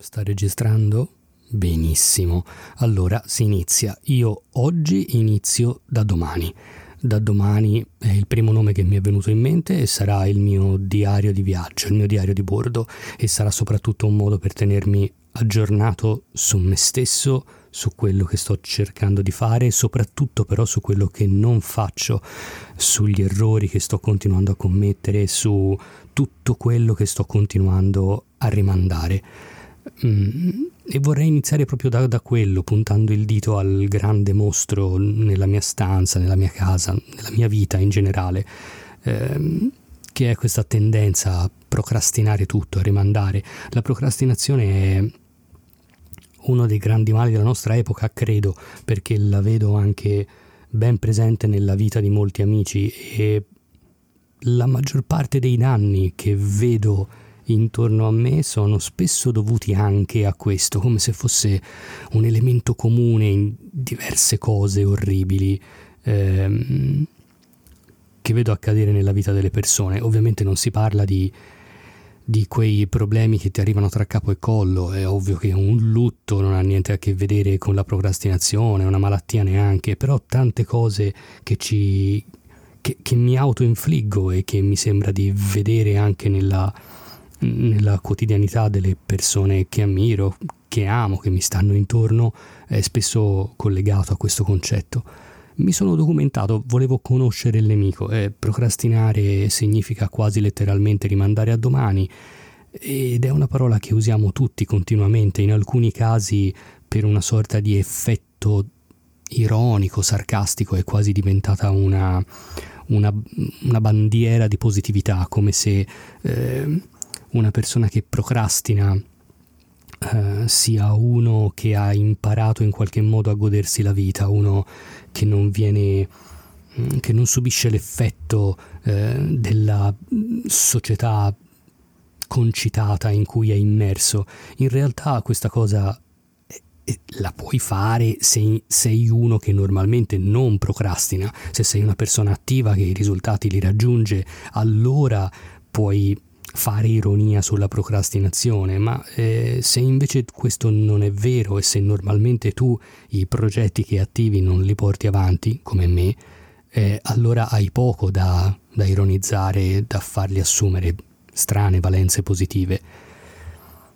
Sta registrando? Benissimo. Allora si inizia. Io oggi inizio da domani. Da domani è il primo nome che mi è venuto in mente e sarà il mio diario di viaggio, il mio diario di bordo e sarà soprattutto un modo per tenermi aggiornato su me stesso, su quello che sto cercando di fare e soprattutto però su quello che non faccio, sugli errori che sto continuando a commettere, su tutto quello che sto continuando a rimandare. Mm, e vorrei iniziare proprio da, da, quello, puntando il dito al grande mostro nella mia stanza, nella mia casa, nella mia vita in generale, ehm, che è questa tendenza a procrastinare tutto, a rimandare. La procrastinazione è uno dei grandi mali della nostra epoca, credo, perché la vedo anche ben presente nella vita di molti amici e la maggior parte dei danni che vedo intorno a me sono spesso dovuti anche a questo, come se fosse un elemento comune in diverse cose orribili ehm, che vedo accadere nella vita delle persone. Ovviamente non si parla di, di quei problemi che ti arrivano tra capo e collo, è ovvio che un lutto non ha niente a che vedere con la procrastinazione, una malattia neanche, però tante cose che ci che, che mi autoinfliggo e che mi sembra di vedere anche nella, nella quotidianità delle persone che ammiro, che amo, che mi stanno intorno, è spesso collegato a questo concetto. Mi sono documentato, volevo conoscere il nemico. Eh, procrastinare significa quasi letteralmente rimandare a domani ed è una parola che usiamo tutti continuamente, in alcuni casi per una sorta di effetto ironico, sarcastico, è quasi diventata una, una, una bandiera di positività, come se... Eh, una persona che procrastina uh, sia uno che ha imparato in qualche modo a godersi la vita, uno che non viene mm, che non subisce l'effetto uh, della società concitata in cui è immerso. In realtà questa cosa la puoi fare se sei uno che normalmente non procrastina, se sei una persona attiva che i risultati li raggiunge, allora puoi fare ironia sulla procrastinazione, ma eh, se invece questo non è vero e se normalmente tu i progetti che attivi non li porti avanti, come me, eh, allora hai poco da, da ironizzare, da farli assumere strane valenze positive.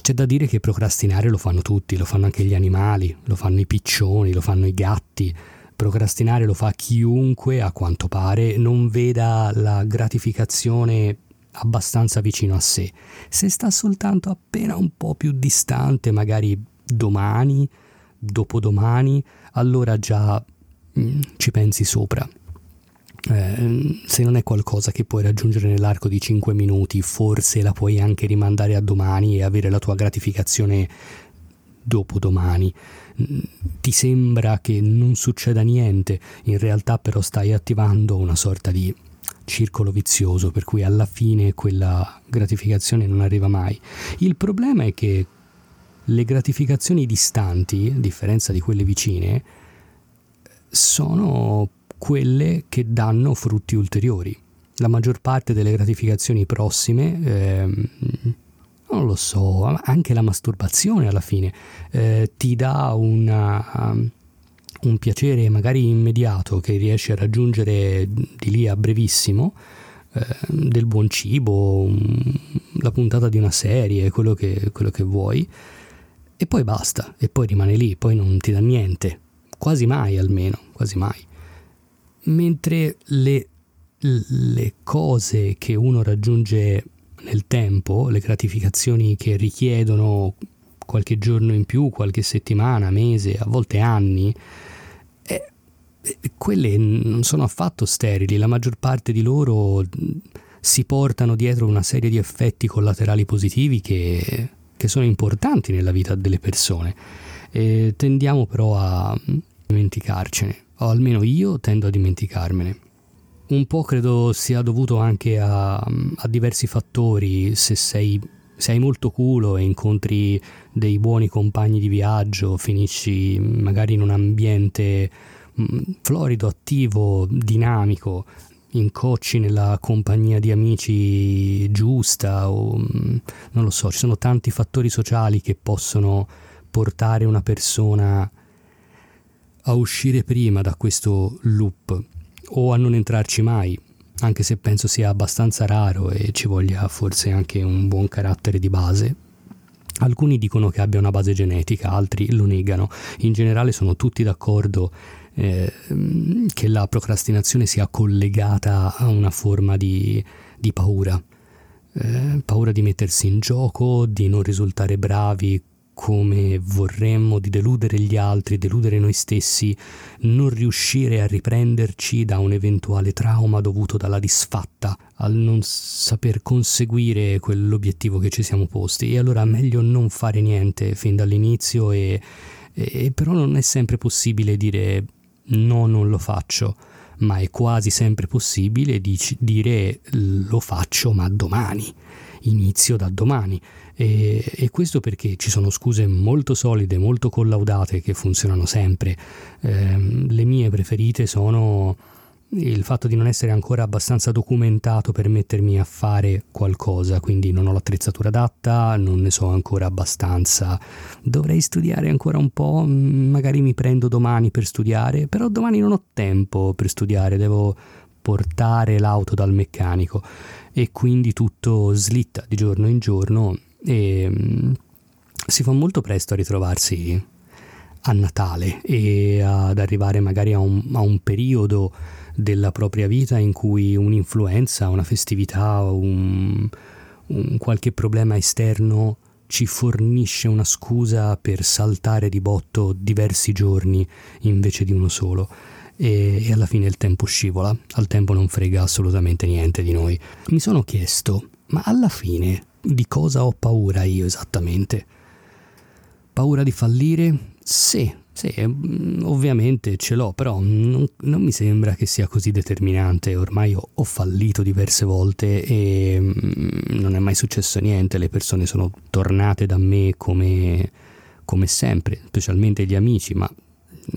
C'è da dire che procrastinare lo fanno tutti, lo fanno anche gli animali, lo fanno i piccioni, lo fanno i gatti. Procrastinare lo fa chiunque, a quanto pare, non veda la gratificazione abbastanza vicino a sé. Se sta soltanto appena un po' più distante, magari domani, dopodomani, allora già mm, ci pensi sopra. Eh, se non è qualcosa che puoi raggiungere nell'arco di 5 minuti, forse la puoi anche rimandare a domani e avere la tua gratificazione dopodomani. Mm, ti sembra che non succeda niente, in realtà però stai attivando una sorta di circolo vizioso per cui alla fine quella gratificazione non arriva mai. Il problema è che le gratificazioni distanti, a differenza di quelle vicine, sono quelle che danno frutti ulteriori. La maggior parte delle gratificazioni prossime, eh, non lo so, anche la masturbazione alla fine, eh, ti dà una un piacere magari immediato che riesci a raggiungere di lì a brevissimo, eh, del buon cibo, la puntata di una serie, quello che, quello che vuoi, e poi basta, e poi rimane lì, poi non ti dà niente, quasi mai almeno, quasi mai. Mentre le, le cose che uno raggiunge nel tempo, le gratificazioni che richiedono qualche giorno in più, qualche settimana, mese, a volte anni, quelle non sono affatto sterili, la maggior parte di loro si portano dietro una serie di effetti collaterali positivi che, che sono importanti nella vita delle persone. E tendiamo però a dimenticarcene, o almeno io tendo a dimenticarmene. Un po' credo sia dovuto anche a, a diversi fattori, se sei, se hai molto culo e incontri dei buoni compagni di viaggio, finisci magari in un ambiente florido, attivo, dinamico, incocci nella compagnia di amici giusta o mm, non lo so, ci sono tanti fattori sociali che possono portare una persona a uscire prima da questo loop o a non entrarci mai, anche se penso sia abbastanza raro e ci voglia forse anche un buon carattere di base. Alcuni dicono che abbia una base genetica, altri lo negano. In generale sono tutti d'accordo eh, che la procrastinazione sia collegata a una forma di, di paura. Eh, paura di mettersi in gioco, di non risultare bravi come vorremmo, di deludere gli altri, deludere noi stessi, non riuscire a riprenderci da un eventuale trauma dovuto dalla disfatta, al non saper conseguire quell'obiettivo che ci siamo posti. E allora meglio non fare niente fin dall'inizio e, e però non è sempre possibile dire no, non lo faccio ma è quasi sempre possibile dic- dire lo faccio ma domani, inizio da domani. E, e, questo perché ci sono scuse molto solide, molto collaudate che funzionano sempre. Eh, le mie preferite sono il fatto di non essere ancora abbastanza documentato per mettermi a fare qualcosa, quindi non ho l'attrezzatura adatta, non ne so ancora abbastanza. Dovrei studiare ancora un po', magari mi prendo domani per studiare, però domani non ho tempo per studiare, devo portare l'auto dal meccanico e quindi tutto slitta di giorno in giorno e mm, si fa molto presto a ritrovarsi a Natale e ad arrivare magari a un, a un periodo della propria vita in cui un'influenza, una festività, un, un qualche problema esterno ci fornisce una scusa per saltare di botto diversi giorni invece di uno solo. E, e alla fine il tempo scivola, al tempo non frega assolutamente niente di noi. Mi sono chiesto, ma alla fine di cosa ho paura io esattamente? Paura di fallire? Sì, sì, mm, ovviamente ce l'ho, però non, non, mi sembra che sia così determinante. Ormai ho, ho fallito diverse volte e mm, non è mai successo niente. Le persone sono tornate da me come, come sempre, specialmente gli amici, ma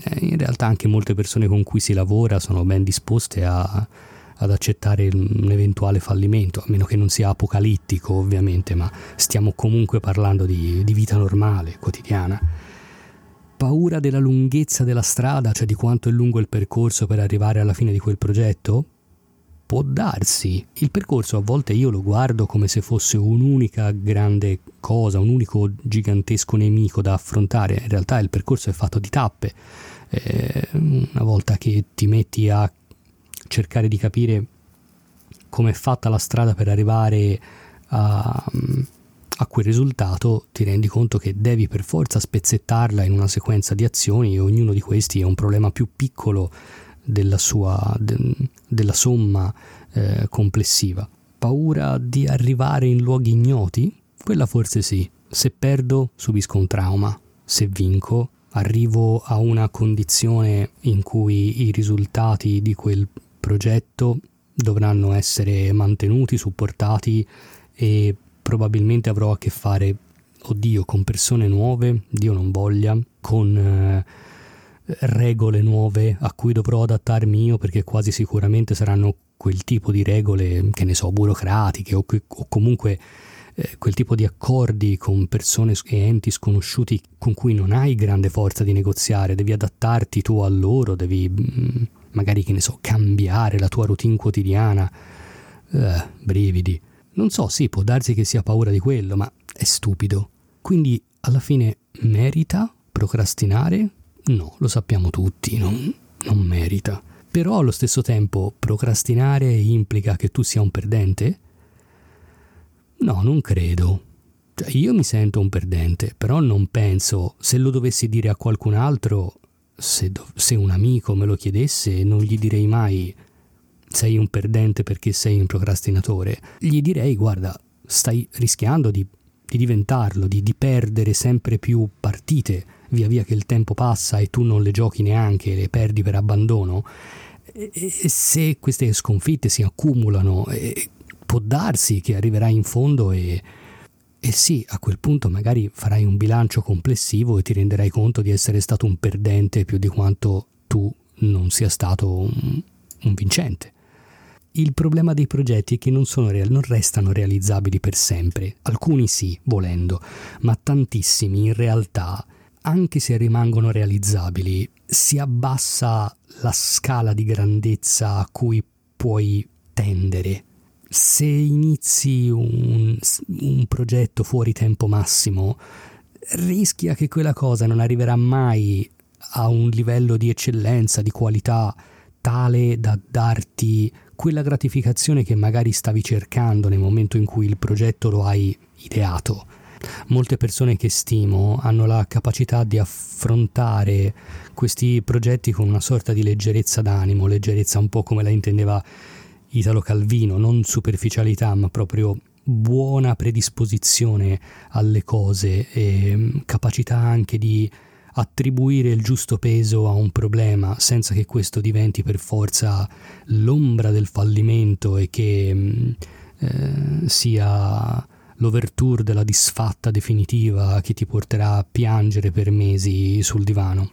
eh, in realtà anche molte persone con cui si lavora sono ben disposte a, ad accettare un eventuale fallimento, a meno che non sia apocalittico ovviamente, ma stiamo comunque parlando di, di vita normale, quotidiana paura della lunghezza della strada, cioè di quanto è lungo il percorso per arrivare alla fine di quel progetto? Può darsi. Il percorso a volte io lo guardo come se fosse un'unica grande cosa, un unico gigantesco nemico da affrontare. In realtà il percorso è fatto di tappe. Eh, una volta che ti metti a cercare di capire come è fatta la strada per arrivare a, a quel risultato ti rendi conto che devi per forza spezzettarla in una sequenza di azioni e ognuno di questi è un problema più piccolo della, sua, de, della somma eh, complessiva. Paura di arrivare in luoghi ignoti? Quella forse sì. Se perdo subisco un trauma, se vinco arrivo a una condizione in cui i risultati di quel progetto dovranno essere mantenuti, supportati e probabilmente avrò a che fare, oddio, con persone nuove, Dio non voglia, con eh, regole nuove a cui dovrò adattarmi io perché quasi sicuramente saranno quel tipo di regole, che ne so, burocratiche o, o comunque eh, quel tipo di accordi con persone e enti sconosciuti con cui non hai grande forza di negoziare, devi adattarti tu a loro, devi mm, magari, che ne so, cambiare la tua routine quotidiana. Eh, brividi. Non so, sì, può darsi che sia paura di quello, ma è stupido. Quindi alla fine merita procrastinare? No, lo sappiamo tutti, non, non merita. Però allo stesso tempo procrastinare implica che tu sia un perdente? No, non credo. Cioè, io mi sento un perdente, però non penso, se lo dovessi dire a qualcun altro, se, do, se un amico me lo chiedesse, non gli direi mai sei un perdente perché sei un procrastinatore, gli direi guarda, stai rischiando di, di diventarlo, di, di perdere sempre più partite via via che il tempo passa e tu non le giochi neanche, le perdi per abbandono. E, e se queste sconfitte si accumulano, e, può darsi che arriverai in fondo e, e sì, a quel punto magari farai un bilancio complessivo e ti renderai conto di essere stato un perdente più di quanto tu non sia stato un, un vincente. Il problema dei progetti è che non, real- non, restano realizzabili per sempre. Alcuni sì, volendo, ma tantissimi in realtà, anche se rimangono realizzabili, si abbassa la scala di grandezza a cui puoi tendere. Se inizi un, un progetto fuori tempo massimo, rischia che quella cosa non arriverà mai a un livello di eccellenza, di qualità tale da darti quella gratificazione che magari stavi cercando nel momento in cui il progetto lo hai ideato. Molte persone che stimo hanno la capacità di affrontare questi progetti con una sorta di leggerezza d'animo, leggerezza un po' come la intendeva Italo Calvino, non superficialità, ma proprio buona predisposizione alle cose e mm, capacità anche di attribuire il giusto peso a un problema senza che questo diventi per forza l'ombra del fallimento e che mm, eh, sia l'overture della disfatta definitiva che ti porterà a piangere per mesi sul divano.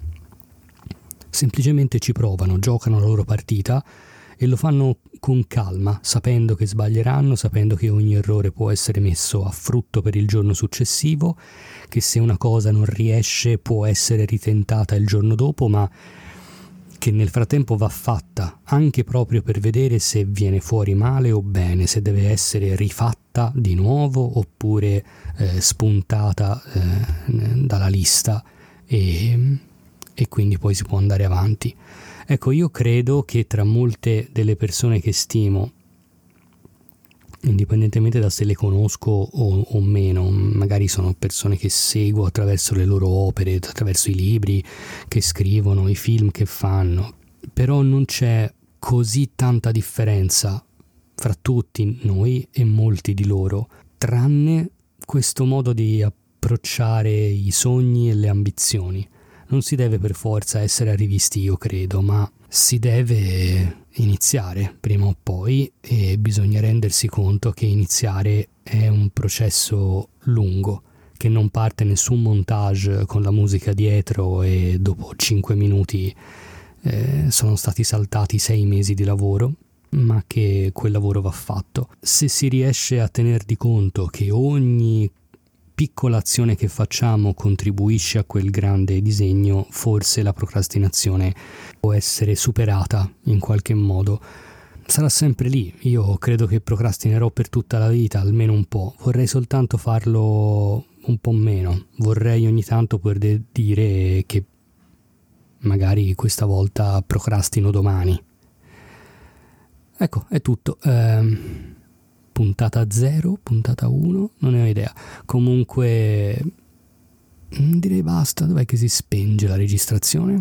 Semplicemente ci provano, giocano la loro partita e lo fanno con calma, sapendo che sbaglieranno, sapendo che ogni errore può essere messo a frutto per il giorno successivo, che se una cosa non riesce può essere ritentata il giorno dopo, ma che nel frattempo va fatta anche proprio per vedere se viene fuori male o bene, se deve essere rifatta di nuovo oppure eh, spuntata eh, dalla lista e, e quindi poi si può andare avanti. Ecco, io credo che tra molte delle persone che stimo, indipendentemente da se le conosco o, o, meno, magari sono persone che seguo attraverso le loro opere, attraverso i libri che scrivono, i film che fanno, però non c'è così tanta differenza fra tutti noi e molti di loro, tranne questo modo di approcciare i sogni e le ambizioni non si deve per forza essere rivisti, io credo, ma si deve iniziare prima o poi e bisogna rendersi conto che iniziare è un processo lungo che non parte nessun montage con la musica dietro e dopo 5 minuti eh, sono stati saltati 6 mesi di lavoro ma che quel lavoro va fatto. Se si riesce a tener di conto che ogni piccola azione che facciamo contribuisce a quel grande disegno, forse la procrastinazione può essere superata in qualche modo. Sarà sempre lì, io credo che procrastinerò per tutta la vita, almeno un po', vorrei soltanto farlo un po' meno, vorrei ogni tanto poter dire che magari questa volta procrastino domani. Ecco, è tutto. Eh, puntata 0, puntata 1, non ne ho idea. Comunque mm, direi basta, dov'è che si spenge la registrazione?